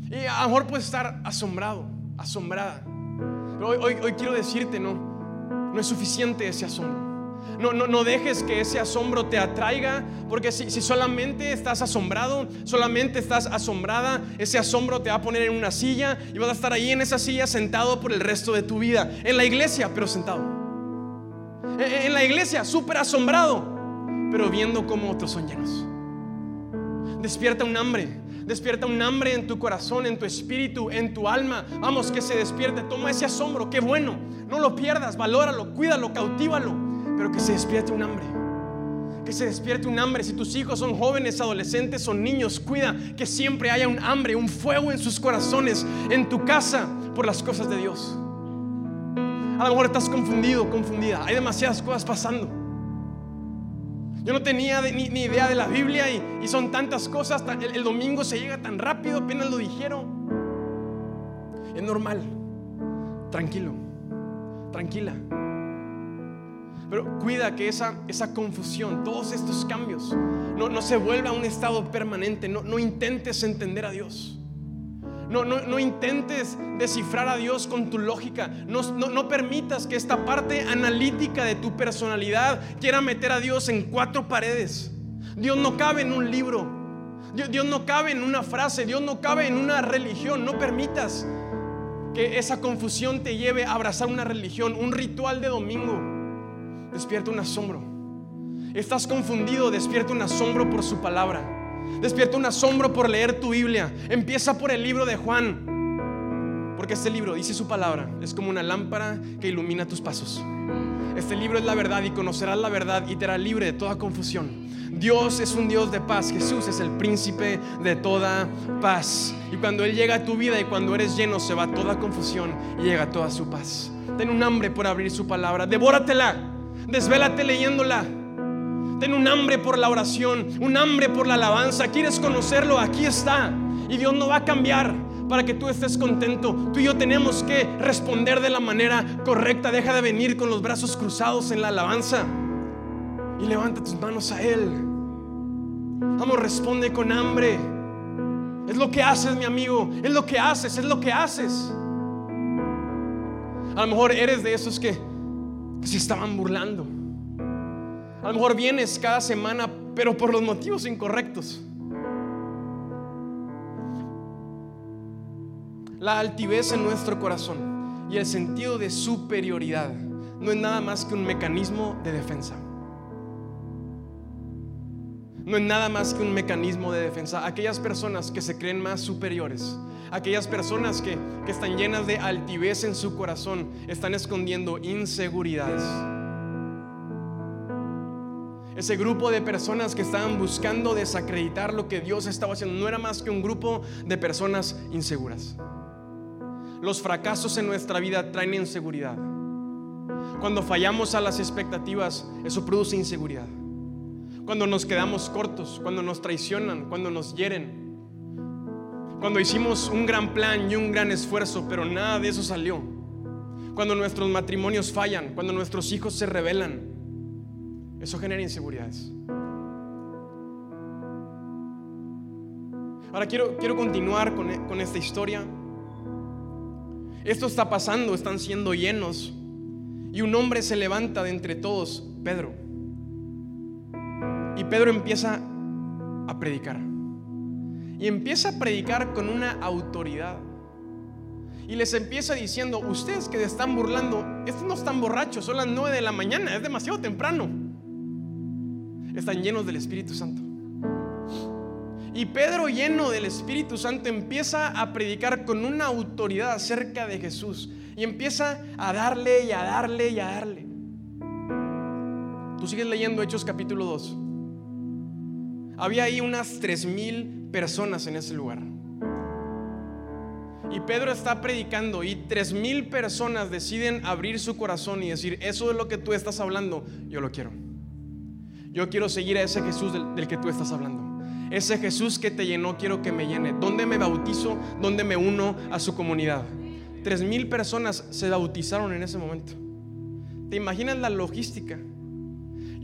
Y a lo mejor puedes estar asombrado, asombrada. Pero hoy, hoy quiero decirte, no, no es suficiente ese asombro. No, no, no dejes que ese asombro te atraiga, porque si, si, solamente estás asombrado, solamente estás asombrada, ese asombro te va a poner en una silla y vas a estar ahí en esa silla sentado por el resto de tu vida. En la iglesia, pero sentado. En, en la iglesia, súper asombrado, pero viendo cómo otros son llenos. Despierta un hambre Despierta un hambre en tu corazón, en tu espíritu, en tu alma. Vamos, que se despierte. Toma ese asombro. Qué bueno. No lo pierdas. Valóralo, cuídalo, cautívalo. Pero que se despierte un hambre. Que se despierte un hambre. Si tus hijos son jóvenes, adolescentes o niños, cuida que siempre haya un hambre, un fuego en sus corazones, en tu casa, por las cosas de Dios. A lo mejor estás confundido, confundida. Hay demasiadas cosas pasando. Yo no tenía ni, idea de la Biblia y, son tantas cosas. El, domingo se llega tan rápido, apenas lo dijeron. Es normal. Tranquilo. Tranquila. Pero cuida que esa, esa confusión, todos estos cambios, no, no se vuelva a un estado permanente. No, no intentes entender a Dios. No, intentes descifrar a Dios con tu lógica. No, permitas que esta parte analítica de tu personalidad quiera meter a Dios en cuatro paredes. Dios no cabe en un libro. Dios, Dios no cabe en una frase. Dios no cabe en una religión. No permitas que esa confusión te lleve a abrazar una religión, un ritual de domingo. Despierta un asombro. Estás confundido, despierta un asombro por su palabra. Despierta un asombro por leer tu Biblia. Empieza por el libro de Juan. Porque este libro, dice su palabra, es como una lámpara que ilumina tus pasos. Este libro es la verdad y conocerás la verdad y te hará libre de toda confusión. Dios es un Dios de paz. Jesús es el príncipe de toda paz. Y cuando Él llega a tu vida y cuando eres lleno, se va toda confusión y llega toda su paz. Ten un hambre por abrir su palabra. Devóratela. Desvélate leyéndola. Ten un hambre por la oración, un hambre por la alabanza. ¿Quieres conocerlo? Aquí está. Y Dios no va a cambiar para que tú estés contento. Tú y yo tenemos que responder de la manera correcta. Deja de venir con los brazos cruzados en la alabanza. Y levanta tus manos a Él. Vamos, responde con hambre. Es lo que haces, mi amigo. Es lo que haces, es lo que haces. A lo mejor eres de esos que, se estaban burlando. A lo mejor vienes cada semana, pero por los motivos incorrectos. La altivez en nuestro corazón y el sentido de superioridad no es nada más que un mecanismo de defensa. No es nada más que un mecanismo de defensa. Aquellas personas que se creen más superiores, aquellas personas que, que están llenas de altivez en su corazón, están escondiendo inseguridades. Ese grupo de personas que estaban buscando desacreditar lo que Dios estaba haciendo no era más que un grupo de personas inseguras. Los fracasos en nuestra vida traen inseguridad. Cuando fallamos a las expectativas, eso produce inseguridad. Cuando nos quedamos cortos, cuando nos traicionan, cuando nos hieren. Cuando hicimos un gran plan y un gran esfuerzo, pero nada de eso salió. Cuando nuestros matrimonios fallan, cuando nuestros hijos se rebelan, eso genera inseguridades. Ahora quiero, quiero continuar con, con esta historia. Esto está pasando, están siendo llenos. Y un hombre se levanta de entre todos, Pedro. Y Pedro empieza a predicar. Y empieza a predicar con una autoridad. Y les empieza diciendo, ustedes que están burlando, estos no están borrachos, son las 9 de la mañana, es demasiado temprano están llenos del Espíritu Santo. Y Pedro, lleno del Espíritu Santo, empieza a predicar con una autoridad acerca de Jesús. Y empieza a darle y a darle y a darle. Tú sigues leyendo Hechos capítulo 2. Había ahí unas tres mil personas en ese lugar. Y Pedro está predicando y tres mil personas deciden abrir su corazón y decir, eso es lo que tú estás hablando, yo lo quiero. Yo quiero seguir a ese Jesús del, que tú estás hablando. Ese Jesús que te llenó, quiero que me llene. ¿Dónde me bautizo? ¿Dónde me uno a su comunidad? Tres mil personas se bautizaron en ese momento. ¿Te imaginas la logística?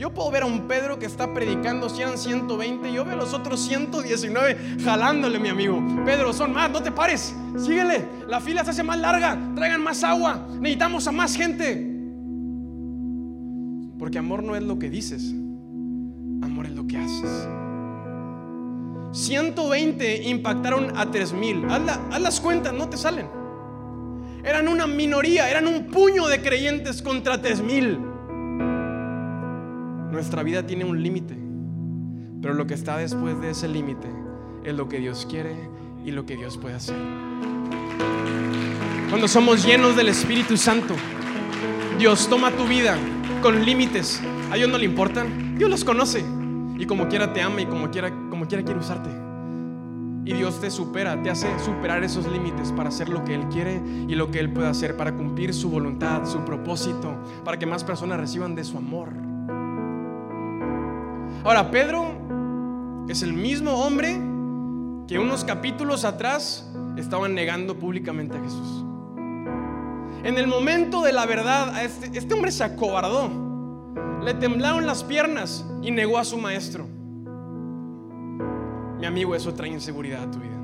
Yo puedo ver a un Pedro que está predicando, eran 120, yo veo a los otros 119 jalándole, mi amigo. Pedro, son más, no te pares, síguele. La fila se hace más larga, traigan más agua, necesitamos a más gente. Porque amor no es lo que dices, Amor es lo que haces. 120 impactaron a 3000. Haz, haz las cuentas, no te salen. Eran una minoría, eran un puño de creyentes contra 3000. Nuestra vida tiene un límite, pero lo que está después de ese límite es lo que Dios quiere y lo que Dios puede hacer. Cuando somos llenos del Espíritu Santo, Dios toma tu vida con límites. A Dios no le importan, Dios los conoce y como quiera te ama y como quiera, como quiera quiere usarte. Y Dios te supera, te hace superar esos límites para hacer lo que Él quiere y lo que Él puede hacer, para cumplir su voluntad, su propósito, para que más personas reciban de su amor. Ahora, Pedro es el mismo hombre que unos capítulos atrás estaban negando públicamente a Jesús. En el momento de la verdad, este, este hombre se acobardó, le temblaron las piernas y negó a su maestro. Mi amigo, eso trae inseguridad a tu vida.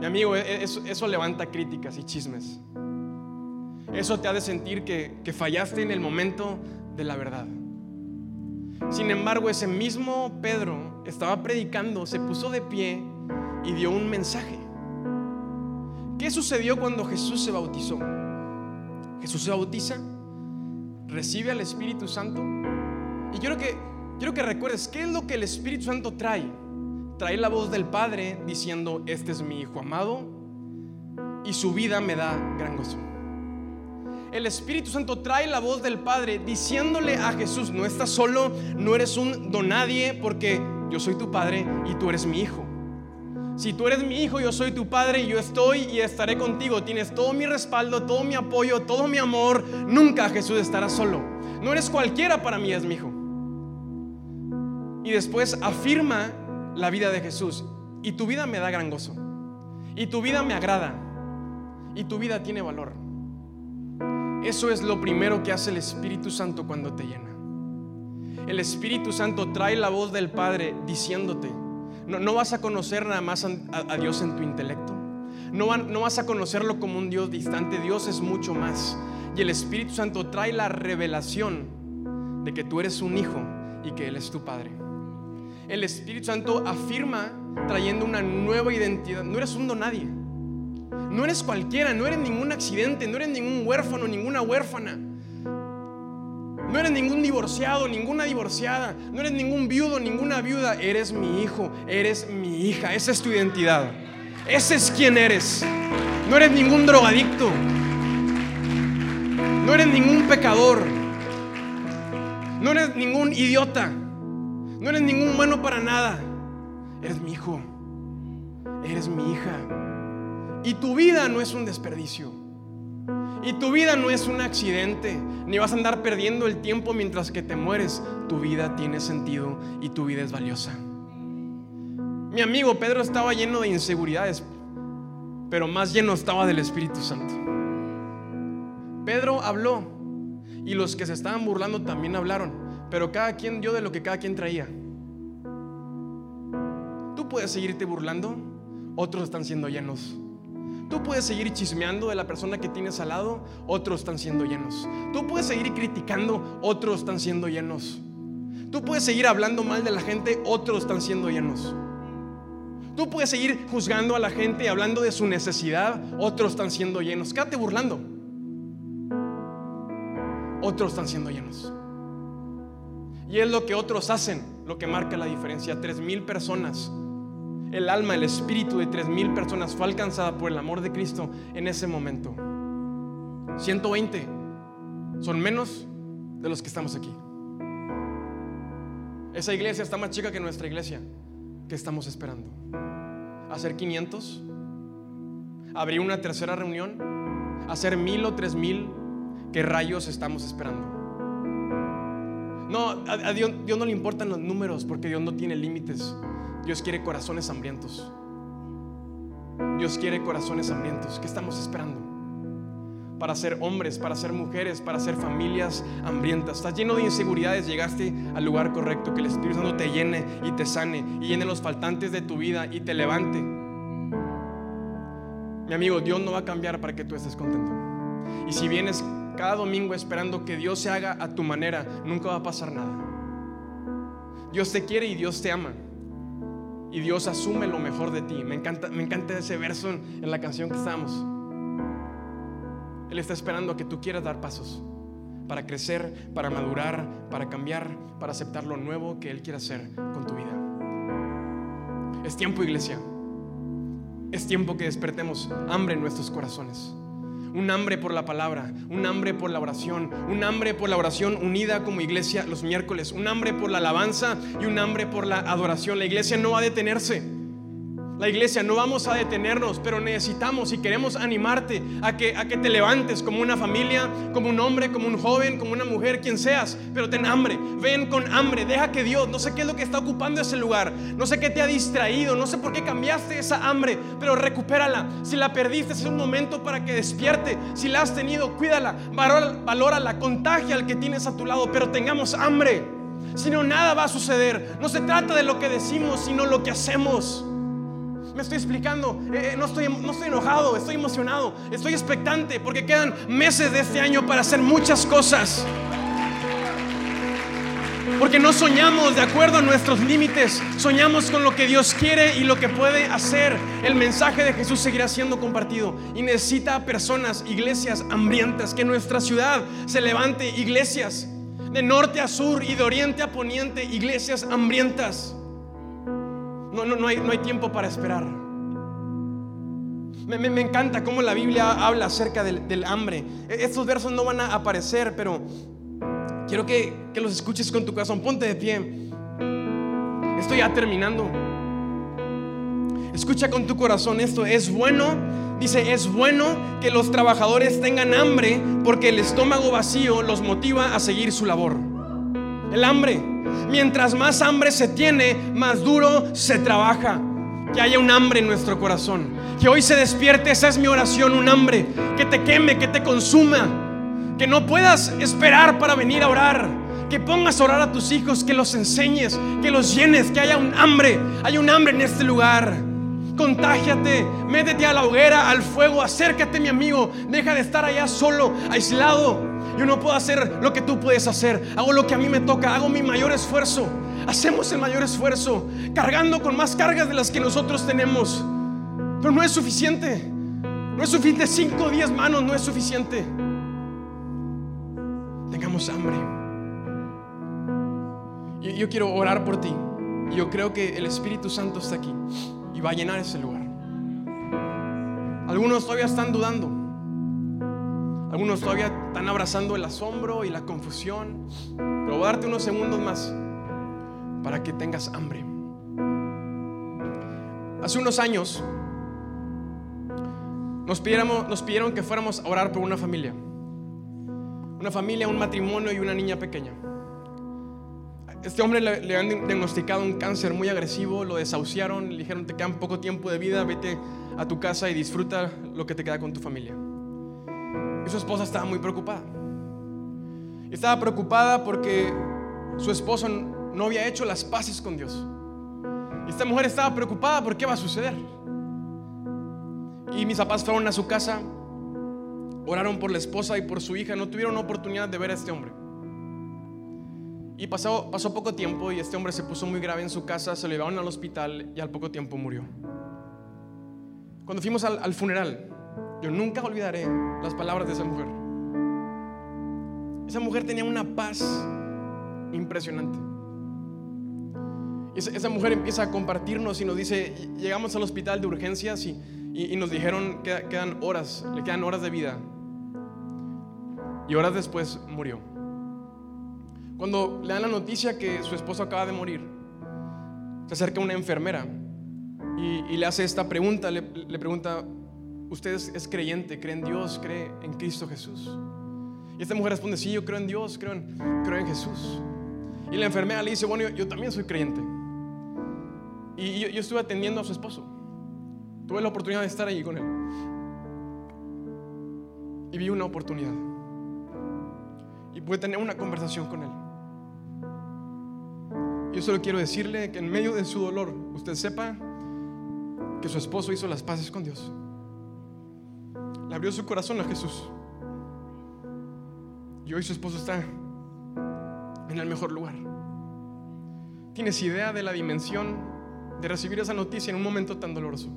Mi amigo, e, e, eso, levanta críticas y chismes. Eso te ha de sentir que, que fallaste en el momento de la verdad. Sin embargo, ese mismo Pedro estaba predicando, se puso de pie y dio un mensaje. ¿Qué sucedió cuando Jesús se bautizó? Jesús se bautiza, recibe al Espíritu Santo y quiero que quiero que recuerdes qué es lo que el Espíritu Santo trae. Trae la voz del Padre diciendo, "Este es mi hijo amado" y su vida me da gran gozo. El Espíritu Santo trae la voz del Padre diciéndole a Jesús, no estás solo, no eres un donadie porque yo soy tu Padre y tú eres mi hijo. Si tú eres mi hijo, yo soy tu padre y yo estoy y estaré contigo. Tienes todo mi respaldo, todo mi apoyo, todo mi amor. Nunca Jesús estará solo. No eres cualquiera para mí, es mi hijo. Y después afirma la vida de Jesús. Y tu vida me da gran gozo. Y tu vida me agrada. Y tu vida tiene valor. Eso es lo primero que hace el Espíritu Santo cuando te llena. El Espíritu Santo trae la voz del Padre diciéndote, no, vas a conocer nada más a, Dios en tu intelecto. No, no vas a conocerlo como un Dios distante. Dios es mucho más. Y el Espíritu Santo trae la revelación de que tú eres un hijo y que Él es tu Padre. El Espíritu Santo afirma trayendo una nueva identidad. No eres un nadie. No eres cualquiera, no eres ningún accidente, no eres ningún huérfano, ninguna huérfana. No eres ningún divorciado, ninguna divorciada. No eres ningún viudo, ninguna viuda. Eres mi hijo, eres mi hija. Esa es tu identidad. Ese es quien eres. No eres ningún drogadicto. No eres ningún pecador. No eres ningún idiota. No eres ningún bueno para nada. Eres mi hijo. Eres mi hija. Y tu vida no es un desperdicio. Y tu vida no es un accidente, ni vas a andar perdiendo el tiempo mientras que te mueres. Tu vida tiene sentido y tu vida es valiosa. Mi amigo Pedro estaba lleno de inseguridades, pero más lleno estaba del Espíritu Santo. Pedro habló y los que se estaban burlando también hablaron, pero cada quien dio de lo que cada quien traía. Tú puedes seguirte burlando, otros están siendo llenos. Tú puedes seguir chismeando de la persona que tienes al lado, otros están siendo llenos. Tú puedes seguir criticando, otros están siendo llenos. Tú puedes seguir hablando mal de la gente, otros están siendo llenos. Tú puedes seguir juzgando a la gente, hablando de su necesidad, otros están siendo llenos. Quédate burlando. Otros están siendo llenos. Y es lo que otros hacen, lo que marca la diferencia. Tres mil personas el alma, el espíritu de tres mil personas fue alcanzada por el amor de Cristo en ese momento. 120 son menos de los que estamos aquí. Esa iglesia está más chica que nuestra iglesia. ¿Qué estamos esperando? ¿Hacer 500? ¿Abrir una tercera reunión? ¿Hacer mil o tres mil? ¿Qué rayos estamos esperando? No, a, Dios, Dios no le importan los números porque Dios no tiene límites. Dios quiere corazones hambrientos. Dios quiere corazones hambrientos. ¿Qué estamos esperando? Para ser hombres, para ser mujeres, para ser familias hambrientas. Estás lleno de inseguridades, llegaste al lugar correcto. Que el Espíritu Santo te llene y te sane y llene los faltantes de tu vida y te levante. Mi amigo, Dios no va a cambiar para que tú estés contento. Y si vienes cada domingo esperando que Dios se haga a tu manera, nunca va a pasar nada. Dios te quiere y Dios te ama y Dios asume lo mejor de ti. Me encanta, me encanta ese verso en, la canción que estamos. Él está esperando a que tú quieras dar pasos para crecer, para madurar, para cambiar, para aceptar lo nuevo que Él quiere hacer con tu vida. Es tiempo, iglesia. Es tiempo que despertemos hambre en nuestros corazones. Un hambre por la palabra, un hambre por la oración, un hambre por la oración unida como iglesia los miércoles, un hambre por la alabanza y un hambre por la adoración. La iglesia no va a detenerse. La iglesia, no vamos a detenernos, pero necesitamos y queremos animarte a que, a que te levantes como una familia, como un hombre, como un joven, como una mujer, quien seas, pero ten hambre, ven con hambre, deja que Dios, no sé qué es lo que está ocupando ese lugar, no sé qué te ha distraído, no sé por qué cambiaste esa hambre, pero recupérala. Si la perdiste, es un momento para que despierte. Si la has tenido, cuídala, valórala, contagia al que tienes a tu lado, pero tengamos hambre. Si no, nada va a suceder. No se trata de lo que decimos, sino lo que hacemos. Me estoy explicando. Eh, eh, no, estoy, no estoy enojado, estoy emocionado, estoy expectante porque quedan meses de este año para hacer muchas cosas. Porque no soñamos de acuerdo a nuestros límites, soñamos con lo que Dios quiere y lo que puede hacer. El mensaje de Jesús seguirá siendo compartido y necesita personas, iglesias hambrientas, que nuestra ciudad se levante, iglesias de norte a sur y de oriente a poniente, iglesias hambrientas. No, no, no, hay, no hay tiempo para esperar. Me, encanta cómo la Biblia habla acerca del, hambre. E, estos versos no van a aparecer, pero quiero que, que los escuches con tu corazón. Ponte de pie. Estoy ya terminando. Escucha con tu corazón esto. Es bueno, dice, es bueno que los trabajadores tengan hambre porque el estómago vacío los motiva a seguir su labor. El hambre. Mientras más hambre se tiene, más duro se trabaja. Que haya un hambre en nuestro corazón. Que hoy se despierte, esa es mi oración, un hambre. Que te queme, que te consuma. Que no puedas esperar para venir a orar. Que pongas a orar a tus hijos, que los enseñes, que los llenes, que haya un hambre. Hay un hambre en este lugar. Contágiate, métete a la hoguera, al fuego, acércate mi amigo. Deja de estar allá solo, aislado. Yo no puedo hacer lo que tú puedes hacer. Hago lo que a mí me toca. Hago mi mayor esfuerzo. Hacemos el mayor esfuerzo. Cargando con más cargas de las que nosotros tenemos. Pero no es suficiente. No es suficiente. Cinco o diez manos no es suficiente. Tengamos hambre. Y yo quiero orar por ti. Yo creo que el Espíritu Santo está aquí. Y va a llenar ese lugar. Algunos todavía están dudando. Algunos todavía están abrazando el asombro y la confusión. Pero voy a darte unos segundos más para que tengas hambre. Hace unos años nos, pidieron que fuéramos a orar por una familia. Una familia, un matrimonio y una niña pequeña. Este hombre le, le, han diagnosticado un cáncer muy agresivo, lo desahuciaron, le dijeron te queda poco tiempo de vida, vete a tu casa y disfruta lo que te queda con tu familia. Y su esposa estaba muy preocupada. Estaba preocupada porque su esposo no había hecho las paces con Dios. Esta mujer estaba preocupada por qué va a suceder. Y mis papás fueron a su casa, oraron por la esposa y por su hija, no tuvieron oportunidad de ver a este hombre. Y pasó, pasó poco tiempo y este hombre se puso muy grave en su casa, se lo llevaron al hospital y al poco tiempo murió. Cuando fuimos al funeral, yo nunca olvidaré las palabras de esa mujer. Esa mujer tenía una paz impresionante. Esa, mujer empieza a compartirnos y nos dice, llegamos al hospital de urgencias y, nos dijeron que quedan horas, le quedan horas de vida. Y horas después murió. Cuando le dan la noticia que su esposo acaba de morir, se acerca una enfermera y, le hace esta pregunta, le pregunta, usted es, creyente, cree en Dios, cree en Cristo Jesús. Y esta mujer responde, sí, yo creo en Dios, creo en, creo en Jesús. Y la enfermera le dice, bueno, yo, también soy creyente. Y yo, estuve atendiendo a su esposo. Tuve la oportunidad de estar allí con él. Y vi una oportunidad. Y pude tener una conversación con él. Yo solo quiero decirle que en medio de su dolor, usted sepa que su esposo hizo las paces con Dios le abrió su corazón a Jesús. Y hoy su esposo está en el mejor lugar. ¿Tienes idea de la dimensión de recibir esa noticia en un momento tan doloroso?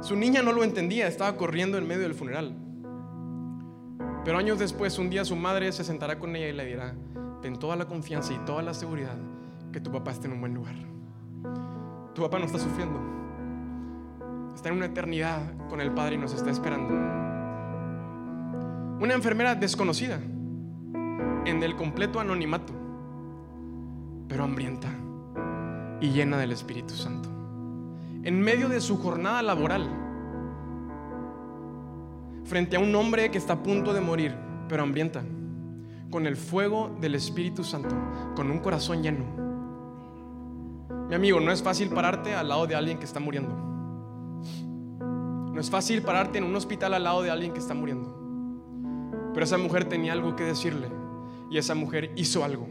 Su niña no lo entendía, estaba corriendo en medio del funeral. Pero años después, un día su madre se sentará con ella y le dirá, ten toda la confianza y toda la seguridad que tu papá esté en un buen lugar. Tu papá no está sufriendo. Está en una eternidad con el Padre y nos está esperando. Una enfermera desconocida, en el completo anonimato, pero hambrienta y llena del Espíritu Santo. En medio de su jornada laboral, frente a un hombre que está a punto de morir, pero hambrienta, con el fuego del Espíritu Santo, con un corazón lleno. Mi amigo, no es fácil pararte al lado de alguien que está muriendo. No es fácil pararte en un hospital al lado de alguien que está muriendo. Pero esa mujer tenía algo que decirle y esa mujer hizo algo.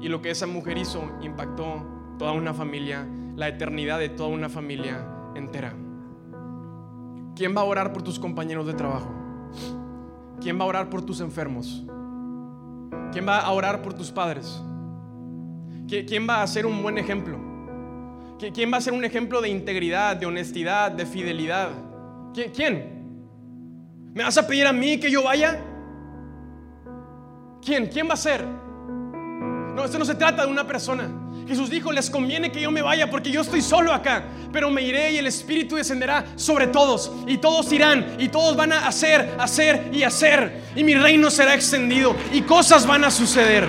Y lo que esa mujer hizo impactó toda una familia, la eternidad de toda una familia entera. ¿Quién va a orar por tus compañeros de trabajo? ¿Quién va a orar por tus enfermos? ¿Quién va a orar por tus padres? ¿Quién va a ser un buen ejemplo? ¿Quién va a ser un ejemplo de integridad, de honestidad, de fidelidad? ¿Quién? ¿Me vas a pedir a mí que yo vaya? ¿Quién? ¿Quién va a ser? No, esto no se trata de una persona. Jesús dijo, les conviene que yo me vaya porque yo estoy solo acá, pero me iré y el Espíritu descenderá sobre todos y todos irán y todos van a hacer, hacer y hacer y mi reino será extendido y cosas van a suceder.